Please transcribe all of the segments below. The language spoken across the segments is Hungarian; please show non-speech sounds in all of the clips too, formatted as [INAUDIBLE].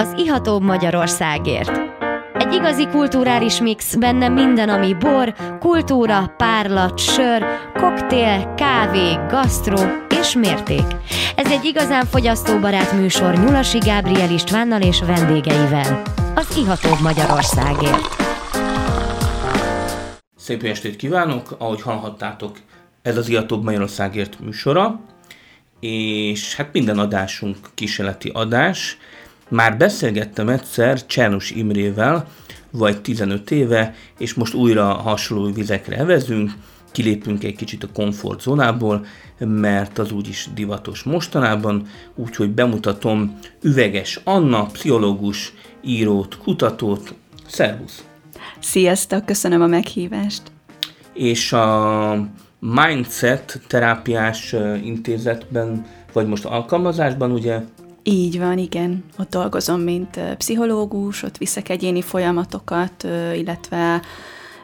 az Ihatóbb Magyarországért. Egy igazi kulturális mix, benne minden, ami bor, kultúra, párlat, sör, koktél, kávé, gasztró és mérték. Ez egy igazán fogyasztóbarát műsor Nyulasi Gábriel Istvánnal és vendégeivel. Az Ihatóbb Magyarországért. Szép estét kívánok! Ahogy hallhattátok, ez az Ihatóbb Magyarországért műsora, és hát minden adásunk kísérleti adás, már beszélgettem egyszer Csernus Imrével, vagy 15 éve, és most újra hasonló vizekre evezünk, kilépünk egy kicsit a komfortzónából, mert az úgyis divatos mostanában, úgyhogy bemutatom Üveges Anna, pszichológus, írót, kutatót. Szervusz! Sziasztok, köszönöm a meghívást! És a Mindset terápiás intézetben, vagy most alkalmazásban, ugye így van, igen. Ott dolgozom, mint pszichológus, ott viszek egyéni folyamatokat, illetve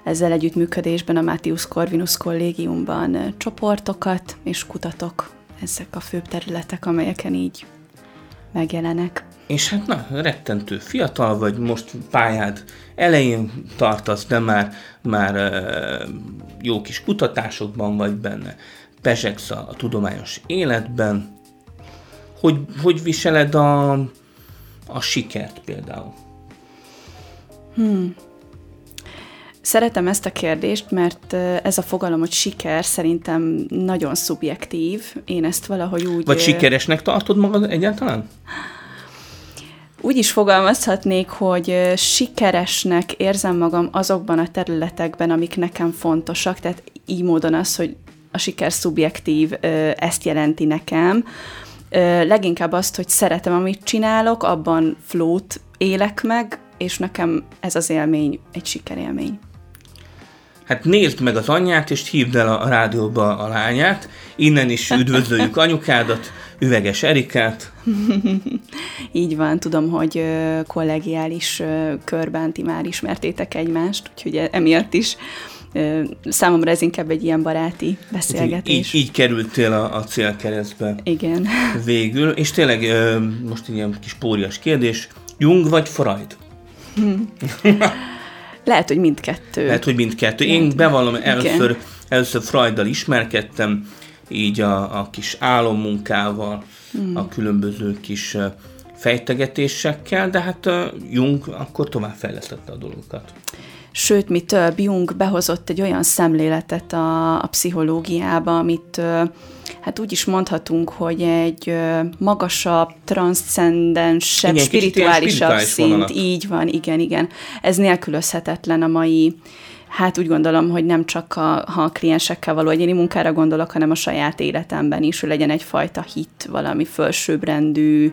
ezzel együttműködésben a Matthius Corvinus kollégiumban csoportokat, és kutatok. Ezek a főbb területek, amelyeken így megjelenek. És hát na, rettentő fiatal vagy, most pályád elején tartasz, de már, már jó kis kutatásokban vagy benne. Pezsegsz a tudományos életben, hogy, hogy viseled a, a sikert például? Hmm. Szeretem ezt a kérdést, mert ez a fogalom, hogy siker szerintem nagyon szubjektív. Én ezt valahogy úgy... Vagy sikeresnek tartod magad egyáltalán? Úgy is fogalmazhatnék, hogy sikeresnek érzem magam azokban a területekben, amik nekem fontosak, tehát így módon az, hogy a siker szubjektív, ezt jelenti nekem leginkább azt, hogy szeretem, amit csinálok, abban flót élek meg, és nekem ez az élmény egy sikerélmény. Hát nézd meg az anyját, és hívd el a rádióba a lányát. Innen is üdvözöljük [LAUGHS] anyukádat, üveges Erikát. [LAUGHS] Így van, tudom, hogy kollegiális körben ti már ismertétek egymást, úgyhogy emiatt is Számomra ez inkább egy ilyen baráti beszélgetés. Így, így kerültél a, a célkeresztbe. Igen. [LAUGHS] Végül, és tényleg most egy ilyen kis pórias kérdés, Jung vagy Freud? Hmm. Lehet, hogy mindkettő. Lehet, hogy mindkettő. Én Lehet, bevallom, először, először Freuddal ismerkedtem, így a, a kis álommunkával, hmm. a különböző kis fejtegetésekkel, de hát Jung akkor tovább fejlesztette a dolgokat. Sőt, mi több, Jung behozott egy olyan szemléletet a, a pszichológiába, amit hát úgy is mondhatunk, hogy egy magasabb, transzcendensebb, igen, spirituálisabb szint. Vonalat. Így van, igen, igen. Ez nélkülözhetetlen a mai Hát úgy gondolom, hogy nem csak a, ha a kliensekkel való egyéni munkára gondolok, hanem a saját életemben is, hogy legyen egyfajta hit, valami felsőbbrendű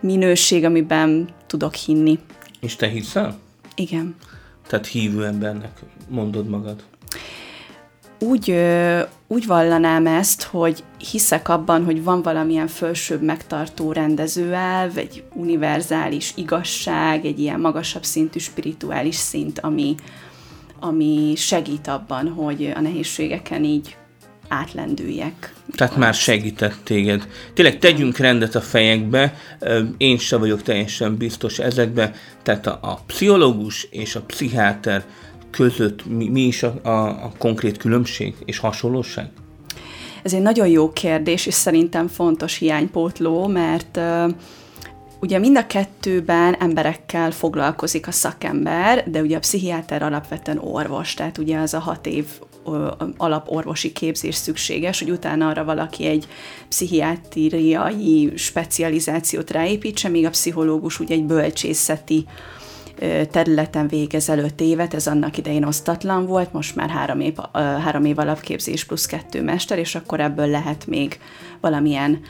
minőség, amiben tudok hinni. És te hiszel? Igen. Tehát hívő embernek mondod magad? Úgy, úgy vallanám ezt, hogy hiszek abban, hogy van valamilyen fölsőbb megtartó rendezőelv, egy univerzális igazság, egy ilyen magasabb szintű spirituális szint, ami, ami segít abban, hogy a nehézségeken így átlendüljek. Tehát már segített téged. Tényleg tegyünk rendet a fejekbe, én sem vagyok teljesen biztos ezekbe, tehát a, a pszichológus és a pszichiáter között mi, mi is a, a, a konkrét különbség és hasonlóság? Ez egy nagyon jó kérdés, és szerintem fontos hiánypótló, mert uh, Ugye mind a kettőben emberekkel foglalkozik a szakember, de ugye a pszichiáter alapvetően orvos, tehát ugye az a hat év alaporvosi képzés szükséges, hogy utána arra valaki egy pszichiátriai specializációt ráépítse, míg a pszichológus ugye egy bölcsészeti területen végez előtt évet, ez annak idején osztatlan volt, most már három év, három év alapképzés plusz kettő mester, és akkor ebből lehet még valamilyen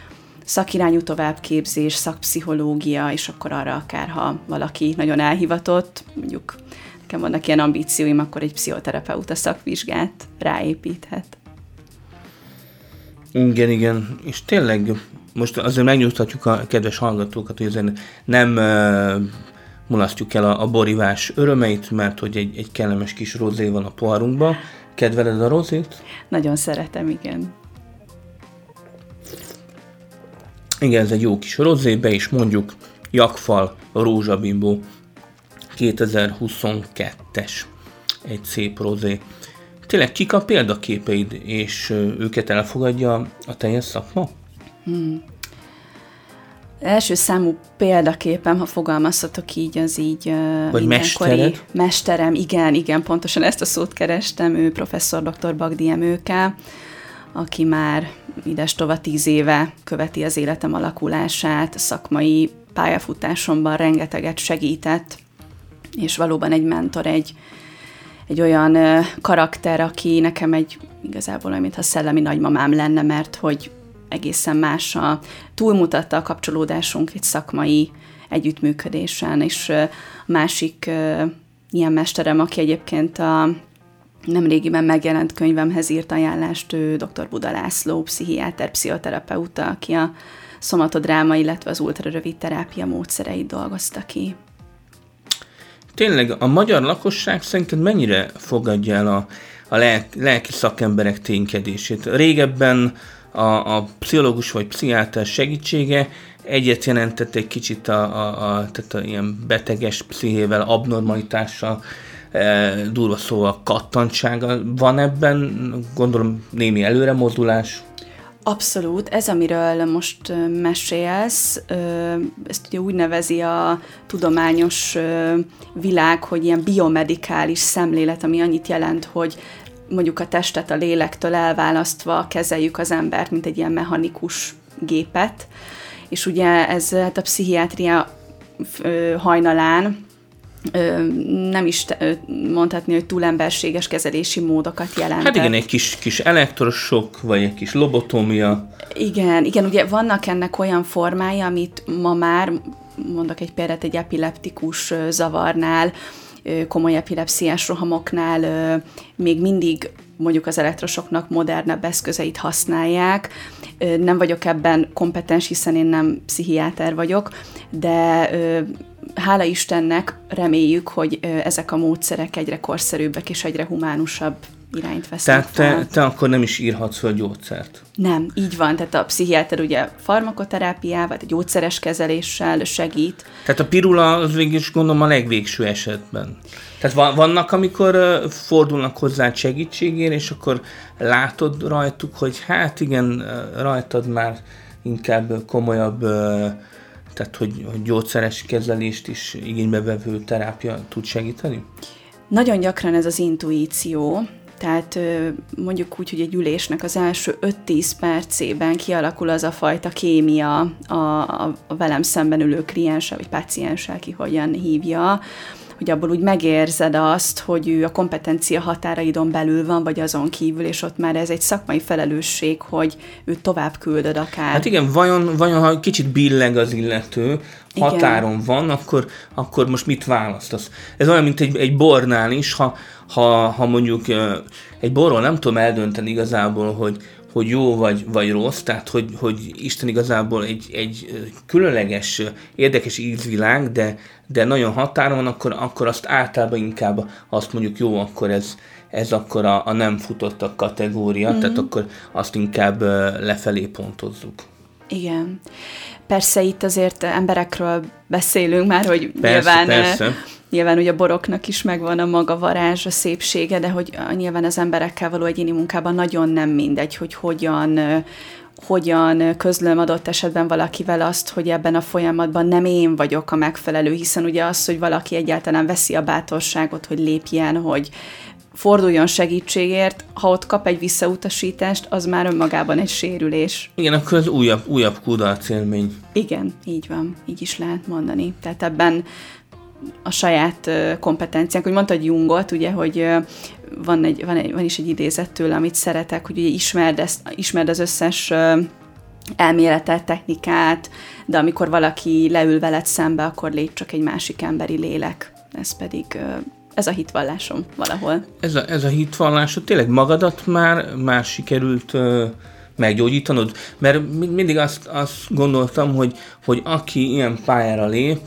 szakirányú továbbképzés, szakpszichológia, és akkor arra akár, ha valaki nagyon elhivatott, mondjuk nekem vannak ilyen ambícióim, akkor egy pszichoterapeuta szakvizsgát ráépíthet. Igen, igen, és tényleg most azért megnyugtatjuk a kedves hallgatókat, hogy ezen nem uh, mulasztjuk el a, a borivás örömeit, mert hogy egy, egy kellemes kis rozé van a poharunkban. Kedveled a rozét? Nagyon szeretem, igen. Igen, ez egy jó kis rozé, be is mondjuk, Jakfal Rózsabimbó 2022-es. Egy szép rozé. Tényleg kik a példaképeid, és őket elfogadja a teljes szakma? Hmm. Első számú példaképem, ha fogalmazhatok így, az így Vagy mestered? Mesterem, igen, igen, pontosan ezt a szót kerestem, ő professzor dr. Bagdi Emőke, aki már ides tova tíz éve követi az életem alakulását, szakmai pályafutásomban rengeteget segített, és valóban egy mentor, egy, egy olyan karakter, aki nekem egy igazából olyan, mintha szellemi nagymamám lenne, mert hogy egészen más a túlmutatta a kapcsolódásunk egy szakmai együttműködésen, és másik ilyen mesterem, aki egyébként a nemrégiben megjelent könyvemhez írt ajánlást, ő dr. Buda László, pszichiáter, pszichoterapeuta, aki a szomatodráma, illetve az ultrarövid terápia módszereit dolgozta ki. Tényleg a magyar lakosság szerinted mennyire fogadja el a, a lelki, lelki szakemberek ténykedését? Régebben a, a pszichológus vagy pszichiáter segítsége egyet jelentett egy kicsit a, a, a, tehát a ilyen beteges pszichével, abnormalitással, durva szóval kattantsága. Van ebben, gondolom, némi előremozdulás? Abszolút, ez amiről most mesélsz, ezt ugye úgy nevezi a tudományos világ, hogy ilyen biomedikális szemlélet, ami annyit jelent, hogy mondjuk a testet a lélektől elválasztva kezeljük az embert, mint egy ilyen mechanikus gépet, és ugye ez hát a pszichiátria hajnalán nem is mondhatni, hogy túlemberséges kezelési módokat jelent. Hát igen, egy kis, kis elektrosok, vagy egy kis lobotómia. Igen, igen, ugye vannak ennek olyan formái, amit ma már, mondok egy példát, egy epileptikus zavarnál, komoly epilepsziás rohamoknál még mindig mondjuk az elektrosoknak modernebb eszközeit használják. Nem vagyok ebben kompetens, hiszen én nem pszichiáter vagyok, de hála Istennek reméljük, hogy ezek a módszerek egyre korszerűbbek és egyre humánusabb irányt vesznek Tehát te, te akkor nem is írhatsz fel gyógyszert? Nem, így van. Tehát a pszichiáter ugye farmakoterápiával, a gyógyszeres kezeléssel segít. Tehát a pirula az végül is gondolom a legvégső esetben. Tehát vannak, amikor fordulnak hozzá segítségért, és akkor látod rajtuk, hogy hát igen, rajtad már inkább komolyabb, tehát hogy, hogy gyógyszeres kezelést is igénybe vevő terápia tud segíteni? Nagyon gyakran ez az intuíció, tehát mondjuk úgy, hogy egy ülésnek az első 5-10 percében kialakul az a fajta kémia a, a, a velem szemben ülő klienssel, vagy pácienssel, ki hogyan hívja, hogy abból úgy megérzed azt, hogy ő a kompetencia határaidon belül van, vagy azon kívül, és ott már ez egy szakmai felelősség, hogy őt tovább küldöd akár. Hát igen, vajon, vajon ha kicsit billeg az illető, igen. határon van, akkor, akkor most mit választasz? Ez olyan, mint egy, egy bornál is, ha, ha, ha mondjuk egy borról nem tudom eldönteni igazából, hogy, hogy jó vagy, vagy rossz, tehát hogy, hogy Isten igazából egy, egy különleges, érdekes ízvilág, de, de nagyon határon van, akkor, akkor azt általában inkább azt mondjuk jó, akkor ez, ez akkor a, a nem futottak kategória, mm-hmm. tehát akkor azt inkább lefelé pontozzuk. Igen. Persze itt azért emberekről beszélünk már, hogy persze, nyilván persze Nyilván ugye a boroknak is megvan a maga varázs, a szépsége, de hogy nyilván az emberekkel való egyéni munkában nagyon nem mindegy, hogy hogyan, hogyan közlöm adott esetben valakivel azt, hogy ebben a folyamatban nem én vagyok a megfelelő, hiszen ugye az, hogy valaki egyáltalán veszi a bátorságot, hogy lépjen, hogy forduljon segítségért, ha ott kap egy visszautasítást, az már önmagában egy sérülés. Igen, akkor az újabb, újabb kudarc élmény. Igen, így van, így is lehet mondani. Tehát ebben a saját kompetenciánk, hogy mondtad Jungot, ugye, hogy van, egy, van, egy, van is egy idézet tőle, amit szeretek, hogy ugye ismerd, ezt, ismerd az összes elméletet, technikát, de amikor valaki leül veled szembe, akkor légy csak egy másik emberi lélek. Ez pedig ez a hitvallásom valahol. Ez a, ez a hitvallásod, tényleg magadat már, már sikerült meggyógyítanod? Mert mindig azt, azt gondoltam, hogy, hogy aki ilyen pályára lép,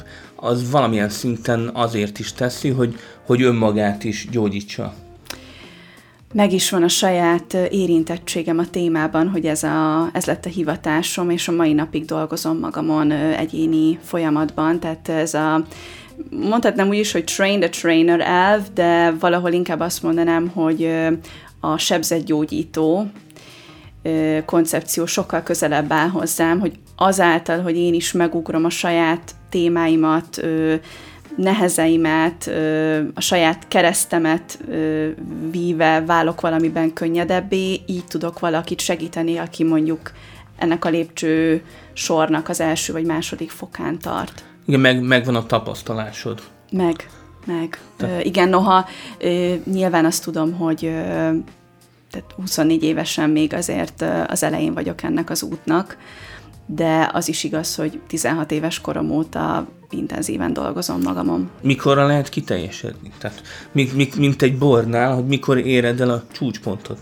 az valamilyen szinten azért is teszi, hogy, hogy önmagát is gyógyítsa. meg is van a saját érintettségem a témában, hogy ez, a, ez lett a hivatásom, és a mai napig dolgozom magamon egyéni folyamatban, tehát ez a mondhatnám úgy is, hogy train the trainer elv, de valahol inkább azt mondanám, hogy a sebzetgyógyító koncepció sokkal közelebb áll hozzám, hogy azáltal, hogy én is megugrom a saját témáimat, nehezeimet, a saját keresztemet víve válok valamiben könnyedebbé, így tudok valakit segíteni, aki mondjuk ennek a lépcső sornak az első vagy második fokán tart. Igen, meg, megvan a tapasztalásod. Meg, meg. Te. igen, noha nyilván azt tudom, hogy tehát 24 évesen még azért az elején vagyok ennek az útnak, de az is igaz, hogy 16 éves korom óta intenzíven dolgozom magamon. Mikorra lehet kiteljesedni? Tehát mint, mint egy bornál, hogy mikor éred el a csúcspontot?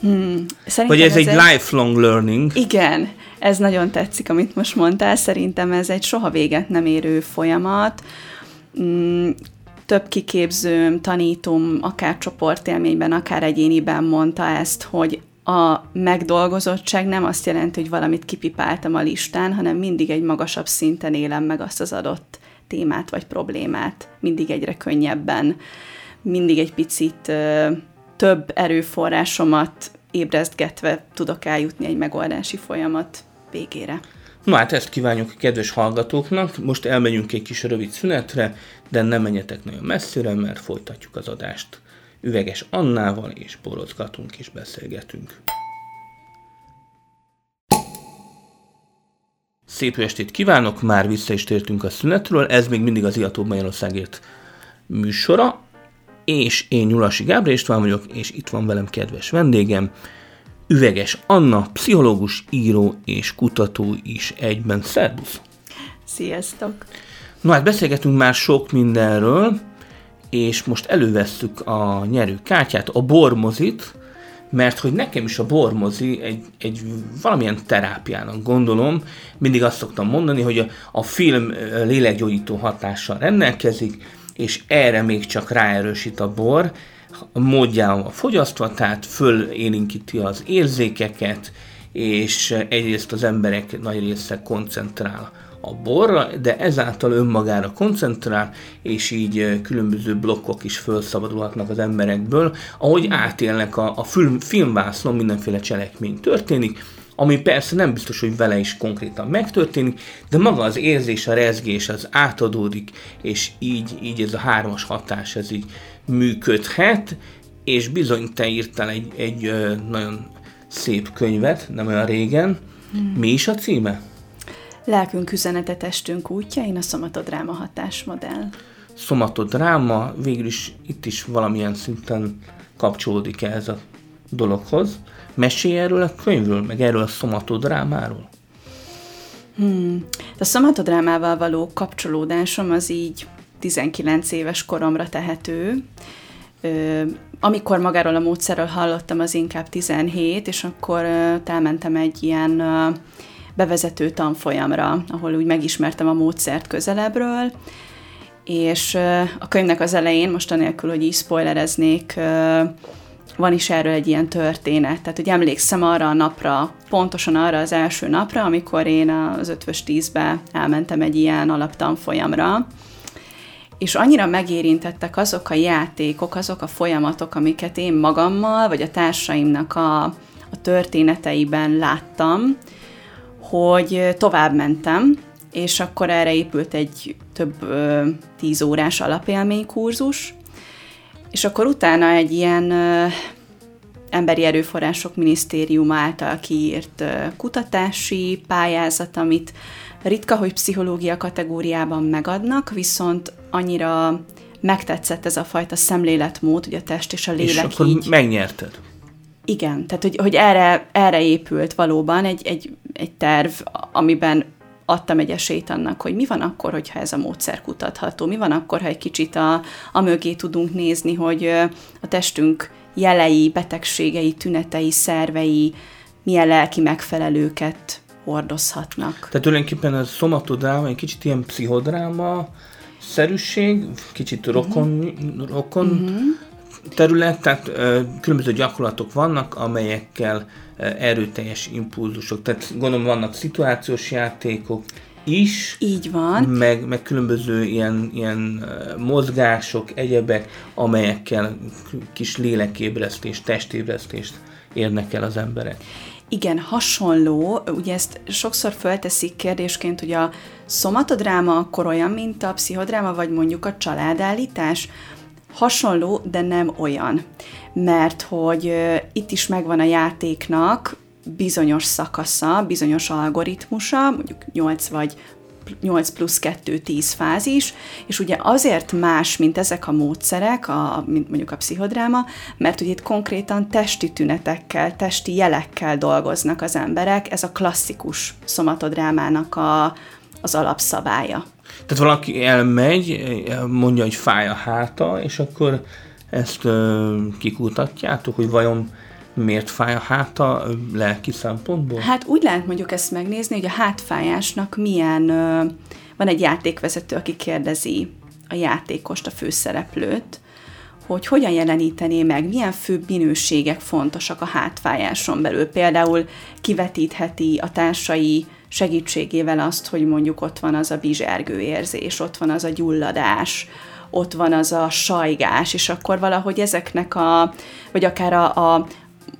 Hmm, Vagy ez, ez egy, egy lifelong learning? Igen, ez nagyon tetszik, amit most mondtál. Szerintem ez egy soha véget nem érő folyamat. Több kiképzőm, tanítom, akár csoportélményben, akár egyéniben mondta ezt, hogy a megdolgozottság nem azt jelenti, hogy valamit kipipáltam a listán, hanem mindig egy magasabb szinten élem meg azt az adott témát vagy problémát, mindig egyre könnyebben, mindig egy picit ö, több erőforrásomat ébrezgetve tudok eljutni egy megoldási folyamat végére. Na hát ezt kívánjuk a kedves hallgatóknak. Most elmegyünk egy kis rövid szünetre, de nem menjetek nagyon messzire, mert folytatjuk az adást. Üveges Annával és borozgatunk és beszélgetünk. Szép estét kívánok, már vissza is tértünk a szünetről, ez még mindig az Iató Magyarországért műsora, és én Nyulasi Gábor István vagyok, és itt van velem kedves vendégem, Üveges Anna, pszichológus, író és kutató is egyben. Szervusz! Sziasztok! Na hát beszélgetünk már sok mindenről, és most elővesszük a nyerő kártyát, a bormozit, mert hogy nekem is a bormozi egy, egy valamilyen terápiának gondolom. Mindig azt szoktam mondani, hogy a, a film lélekgyógyító hatással rendelkezik, és erre még csak ráerősít a bor, módjával fogyasztva, tehát fölélénkíti az érzékeket, és egyrészt az emberek nagy része koncentrál a borra, de ezáltal önmagára koncentrál, és így különböző blokkok is felszabadulhatnak az emberekből, ahogy átélnek a, a film, filmvászlon, mindenféle cselekmény történik, ami persze nem biztos, hogy vele is konkrétan megtörténik, de maga az érzés, a rezgés az átadódik, és így, így ez a hármas hatás, ez így működhet, és bizony te írtál egy, egy nagyon szép könyvet, nem olyan régen. Hmm. Mi is a címe? Lelkünk üzenete, testünk útja, én a szomatodráma hatásmodell. Szomatodráma, végül is itt is valamilyen szinten kapcsolódik ehhez a dologhoz. Mesélj erről a könyvről, meg erről a szomatodrámáról. Hmm. A szomatodrámával való kapcsolódásom az így 19 éves koromra tehető. Amikor magáról a módszerről hallottam, az inkább 17, és akkor elmentem egy ilyen bevezető tanfolyamra, ahol úgy megismertem a módszert közelebbről, és a könyvnek az elején, most anélkül, hogy így spoilereznék, van is erről egy ilyen történet. Tehát, hogy emlékszem arra a napra, pontosan arra az első napra, amikor én az ötvös tízbe elmentem egy ilyen alaptanfolyamra, és annyira megérintettek azok a játékok, azok a folyamatok, amiket én magammal, vagy a társaimnak a, a történeteiben láttam, hogy tovább mentem, és akkor erre épült egy több ö, tíz órás alapélménykurzus, és akkor utána egy ilyen ö, Emberi Erőforrások Minisztérium által kiírt ö, kutatási pályázat, amit ritka, hogy pszichológia kategóriában megadnak, viszont annyira megtetszett ez a fajta szemléletmód, hogy a test és a lélek És akkor így... megnyerted. Igen, tehát hogy, hogy erre, erre épült valóban egy, egy, egy terv, amiben adtam egy esélyt annak, hogy mi van akkor, hogyha ez a módszer kutatható, mi van akkor, ha egy kicsit a, a mögé tudunk nézni, hogy a testünk jelei, betegségei, tünetei, szervei milyen lelki megfelelőket hordozhatnak. Tehát tulajdonképpen a szomatodráma egy kicsit ilyen pszichodráma szerűség, kicsit rokon, uh-huh. rokon uh-huh terület, tehát ö, különböző gyakorlatok vannak, amelyekkel ö, erőteljes impulzusok, tehát gondolom vannak szituációs játékok, is. Így van. Meg, meg különböző ilyen, ilyen mozgások, egyebek, amelyekkel kis lélekébresztést, testébresztést érnek el az emberek. Igen, hasonló, ugye ezt sokszor fölteszik kérdésként, hogy a szomatodráma akkor olyan, mint a pszichodráma, vagy mondjuk a családállítás, hasonló, de nem olyan. Mert hogy itt is megvan a játéknak bizonyos szakasza, bizonyos algoritmusa, mondjuk 8 vagy 8 plusz 2, 10 fázis, és ugye azért más, mint ezek a módszerek, a, mint mondjuk a pszichodráma, mert ugye itt konkrétan testi tünetekkel, testi jelekkel dolgoznak az emberek, ez a klasszikus szomatodrámának a, az alapszabálya. Tehát valaki elmegy, mondja, hogy fáj a háta, és akkor ezt uh, kikutatjátok, hogy vajon miért fáj a háta lelki szempontból? Hát úgy lehet mondjuk ezt megnézni, hogy a hátfájásnak milyen, van egy játékvezető, aki kérdezi a játékost, a főszereplőt, hogy hogyan jelenítené meg, milyen főbb minőségek fontosak a hátfájáson belül. Például kivetítheti a társai segítségével azt, hogy mondjuk ott van az a bizsergő érzés, ott van az a gyulladás, ott van az a sajgás, és akkor valahogy ezeknek a, vagy akár a, a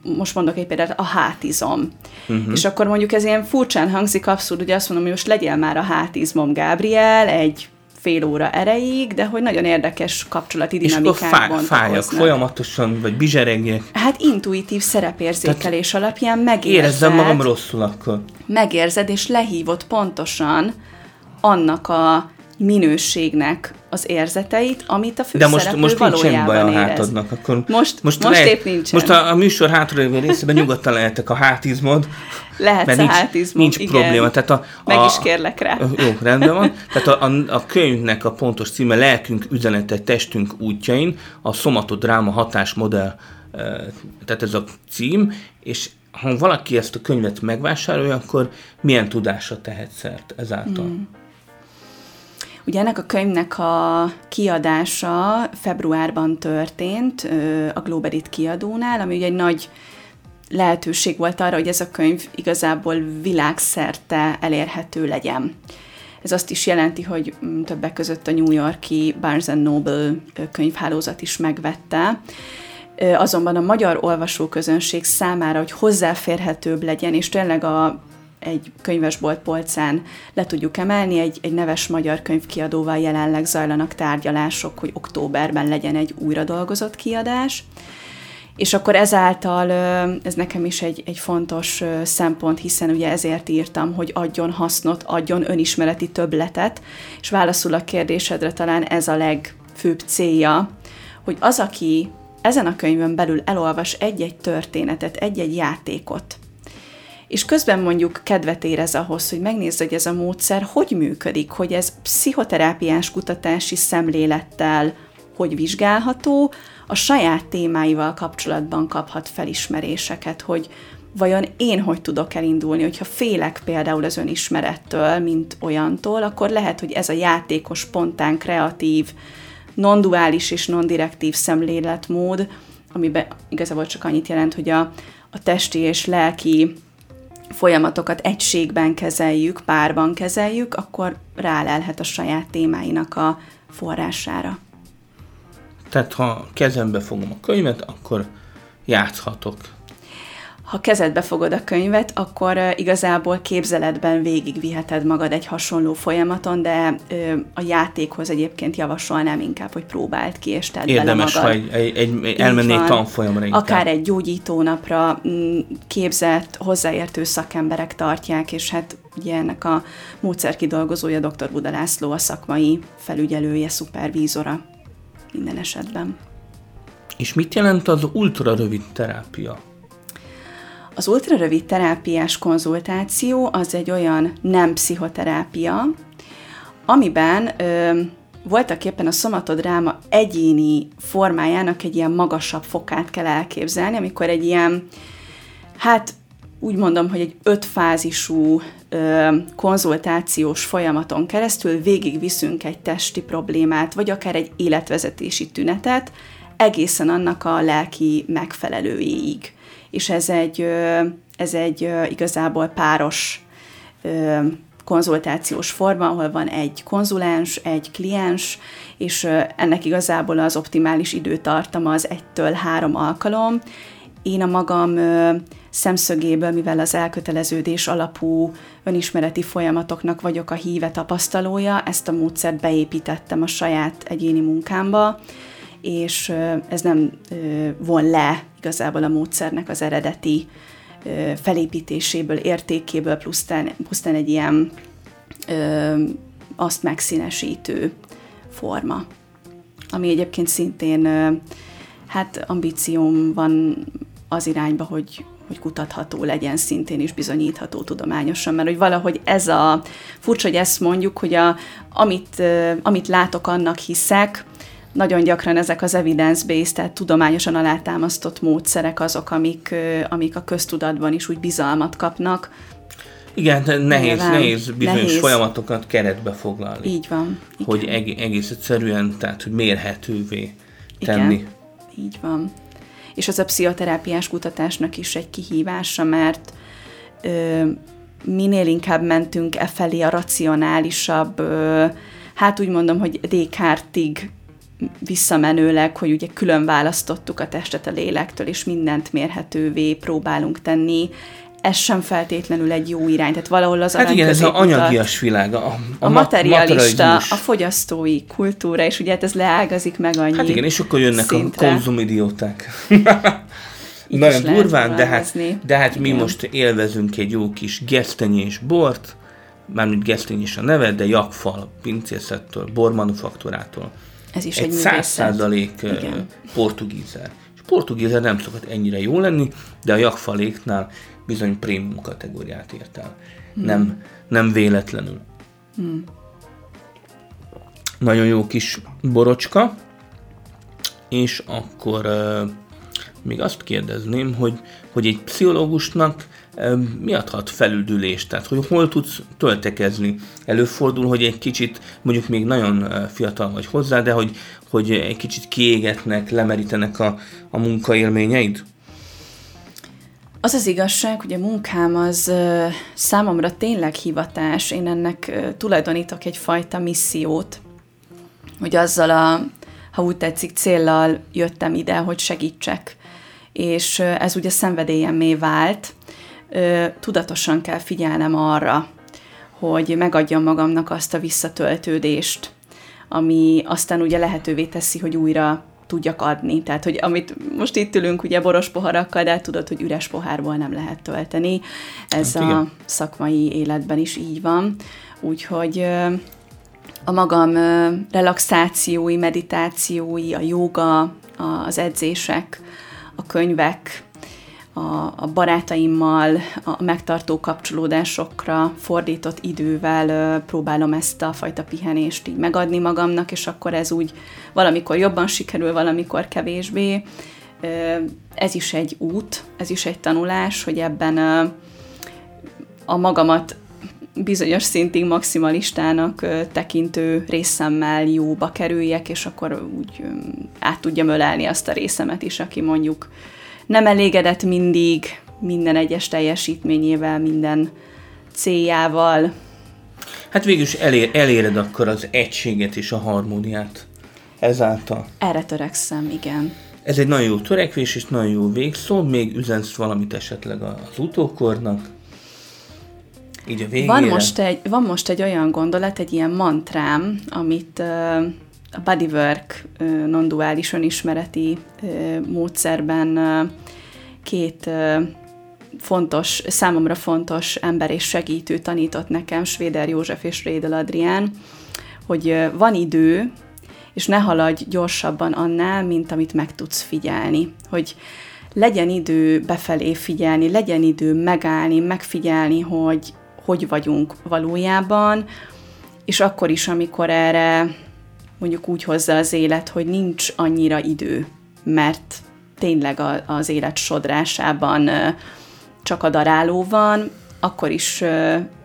most mondok egy példát, a hátizom. Uh-huh. És akkor mondjuk ez ilyen furcsán hangzik, abszurd, hogy azt mondom, hogy most legyél már a hátizmom, Gábriel, egy fél óra erejéig, de hogy nagyon érdekes kapcsolati dinamikák És akkor fájak folyamatosan, vagy bizseregjek. Hát intuitív szerepérzékelés Tehát alapján megérzed. Érezzem magam rosszul akkor. Megérzed, és lehívod pontosan annak a minőségnek az érzeteit, amit a De most, most nincsen baj a hátadnak, akkor most, most, most lehet, épp nincsen. Most a, a műsor hátralévő részében nyugodtan lehetek a hátizmod. Lehetsz mert a nincs, hátizmod, nincs igen. probléma. Tehát a, Meg a, is kérlek rá. Jó, rendben van. Tehát a, a, a könyvnek a pontos címe Lelkünk üzenete testünk útjain, a szomatodráma hatásmodell, tehát ez a cím, és ha valaki ezt a könyvet megvásárolja, akkor milyen tudásra tehet szert ezáltal? Hmm. Ugye ennek a könyvnek a kiadása februárban történt a Globerit kiadónál, ami ugye egy nagy lehetőség volt arra, hogy ez a könyv igazából világszerte elérhető legyen. Ez azt is jelenti, hogy mm, többek között a New Yorki Barnes Noble könyvhálózat is megvette, azonban a magyar olvasóközönség számára, hogy hozzáférhetőbb legyen, és tényleg a egy könyvesbolt polcán le tudjuk emelni. Egy, egy neves magyar könyvkiadóval jelenleg zajlanak tárgyalások, hogy októberben legyen egy újra dolgozott kiadás. És akkor ezáltal ez nekem is egy, egy fontos szempont, hiszen ugye ezért írtam, hogy adjon hasznot, adjon önismereti többletet, és válaszul a kérdésedre talán ez a legfőbb célja, hogy az, aki ezen a könyvön belül elolvas egy-egy történetet, egy-egy játékot, és közben mondjuk kedvet érez ahhoz, hogy megnézze, hogy ez a módszer hogy működik, hogy ez pszichoterápiás kutatási szemlélettel hogy vizsgálható, a saját témáival kapcsolatban kaphat felismeréseket, hogy vajon én hogy tudok elindulni, hogyha félek például az önismerettől, mint olyantól, akkor lehet, hogy ez a játékos, spontán, kreatív, non-duális és non-direktív szemléletmód, amiben igazából csak annyit jelent, hogy a, a testi és lelki folyamatokat egységben kezeljük, párban kezeljük, akkor rálelhet a saját témáinak a forrására. Tehát ha kezembe fogom a könyvet, akkor játszhatok ha kezedbe fogod a könyvet, akkor igazából képzeletben végigviheted magad egy hasonló folyamaton, de a játékhoz egyébként javasolnám inkább, hogy próbáld ki, és tedd Érdemes, bele magad. ha egy, egy, egy elmennék tanfolyamra inkább. Akár egy gyógyítónapra mm, képzett, hozzáértő szakemberek tartják, és hát ugye ennek a módszer kidolgozója dr. Buda László, a szakmai felügyelője, szupervízora minden esetben. És mit jelent az ultra rövid terápia? Az ultrarövid terápiás konzultáció az egy olyan nem pszichoterápia, amiben ö, voltak éppen a szomatodráma egyéni formájának egy ilyen magasabb fokát kell elképzelni, amikor egy ilyen, hát úgy mondom, hogy egy ötfázisú ö, konzultációs folyamaton keresztül végigviszünk egy testi problémát, vagy akár egy életvezetési tünetet, egészen annak a lelki megfelelőjéig. És ez egy, ez egy igazából páros konzultációs forma, ahol van egy konzulens, egy kliens, és ennek igazából az optimális időtartama az egytől három alkalom. Én a magam szemszögéből, mivel az elköteleződés alapú önismereti folyamatoknak vagyok a híve tapasztalója, ezt a módszert beépítettem a saját egyéni munkámba, és ez nem von le igazából a módszernek az eredeti felépítéséből, értékéből, pusztán, pusztán egy ilyen azt megszínesítő forma, ami egyébként szintén hát ambícióm van az irányba, hogy, hogy kutatható legyen, szintén is bizonyítható tudományosan, mert hogy valahogy ez a, furcsa, hogy ezt mondjuk, hogy a, amit, amit látok, annak hiszek, nagyon gyakran ezek az evidence-based, tehát tudományosan alátámasztott módszerek azok, amik, amik a köztudatban is úgy bizalmat kapnak. Igen, nehéz, Nyilván, nehéz bizonyos nehéz. folyamatokat keretbe foglalni. Így van. Hogy eg- egész egyszerűen, tehát hogy mérhetővé tenni. Igen, így van. És az a pszichoterápiás kutatásnak is egy kihívása, mert ö, minél inkább mentünk e felé a racionálisabb, ö, hát úgy mondom, hogy Descartes-ig visszamenőleg, hogy ugye külön választottuk a testet a lélektől, és mindent mérhetővé próbálunk tenni, ez sem feltétlenül egy jó irány. Tehát valahol az Hát igen, ez az anyagias világ. A, a, a materialista, a fogyasztói kultúra, és ugye hát ez leágazik meg annyi Hát igen, és akkor jönnek szintre. a konzumidióták. Nagyon durván, de hát, de hát mi most élvezünk egy jó kis gesztenyés bort, mármint gesztenyés a neve, de jakfal pincészettől, bormanufaktúrától. Ez is egy, egy száz százalék portugízer. És portugízer nem szokott ennyire jó lenni, de a jakfaléknál bizony prémium kategóriát ért el. Hmm. Nem, nem véletlenül. Hmm. Nagyon jó kis borocska, és akkor uh, még azt kérdezném, hogy, hogy egy pszichológusnak mi adhat felüldülést, tehát hogy hol tudsz töltekezni. Előfordul, hogy egy kicsit, mondjuk még nagyon fiatal vagy hozzá, de hogy, hogy egy kicsit kiégetnek, lemerítenek a, a munkaélményeid? Az az igazság, hogy a munkám az számomra tényleg hivatás. Én ennek tulajdonítok egyfajta missziót, hogy azzal a, ha úgy tetszik, céllal jöttem ide, hogy segítsek. És ez ugye szenvedélyemmé vált, tudatosan kell figyelnem arra, hogy megadjam magamnak azt a visszatöltődést, ami aztán ugye lehetővé teszi, hogy újra tudjak adni. Tehát, hogy amit most itt ülünk ugye boros poharakkal, de hát tudod, hogy üres pohárból nem lehet tölteni. Ez hát, a szakmai életben is így van. Úgyhogy a magam relaxációi, meditációi, a joga, az edzések, a könyvek, a, a barátaimmal, a megtartó kapcsolódásokra fordított idővel próbálom ezt a fajta pihenést így megadni magamnak, és akkor ez úgy valamikor jobban sikerül, valamikor kevésbé. Ez is egy út, ez is egy tanulás, hogy ebben a magamat bizonyos szintig maximalistának tekintő részemmel jóba kerüljek, és akkor úgy át tudjam ölelni azt a részemet is, aki mondjuk nem elégedett mindig minden egyes teljesítményével, minden céljával. Hát végül is elér, eléred akkor az egységet és a harmóniát ezáltal. Erre törekszem, igen. Ez egy nagyon jó törekvés és nagyon jó végszó. Még üzensz valamit esetleg az utókornak? Így a végére. Van most egy, van most egy olyan gondolat, egy ilyen mantrám, amit uh, a bodywork non-duális önismereti módszerben két fontos, számomra fontos ember és segítő tanított nekem, Svéder József és Rédel Adrián, hogy van idő, és ne haladj gyorsabban annál, mint amit meg tudsz figyelni. Hogy legyen idő befelé figyelni, legyen idő megállni, megfigyelni, hogy hogy vagyunk valójában, és akkor is, amikor erre mondjuk úgy hozza az élet, hogy nincs annyira idő, mert tényleg a, az élet sodrásában csak a daráló van, akkor is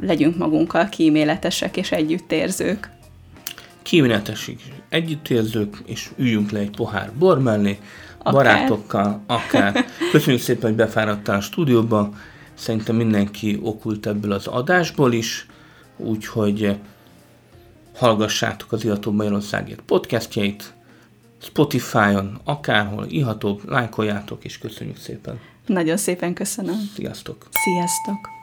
legyünk magunkkal kíméletesek és együttérzők. kíméletesig együttérzők, és üljünk le egy pohár bor mellé, Akár. barátokkal, akár. [LAUGHS] Köszönjük szépen, hogy befáradtál a stúdióba. Szerintem mindenki okult ebből az adásból is, úgyhogy hallgassátok az Iható Magyarországért podcastjait, Spotify-on, akárhol, ihatóbb, lájkoljátok, és köszönjük szépen. Nagyon szépen köszönöm. Sziasztok! Sziasztok!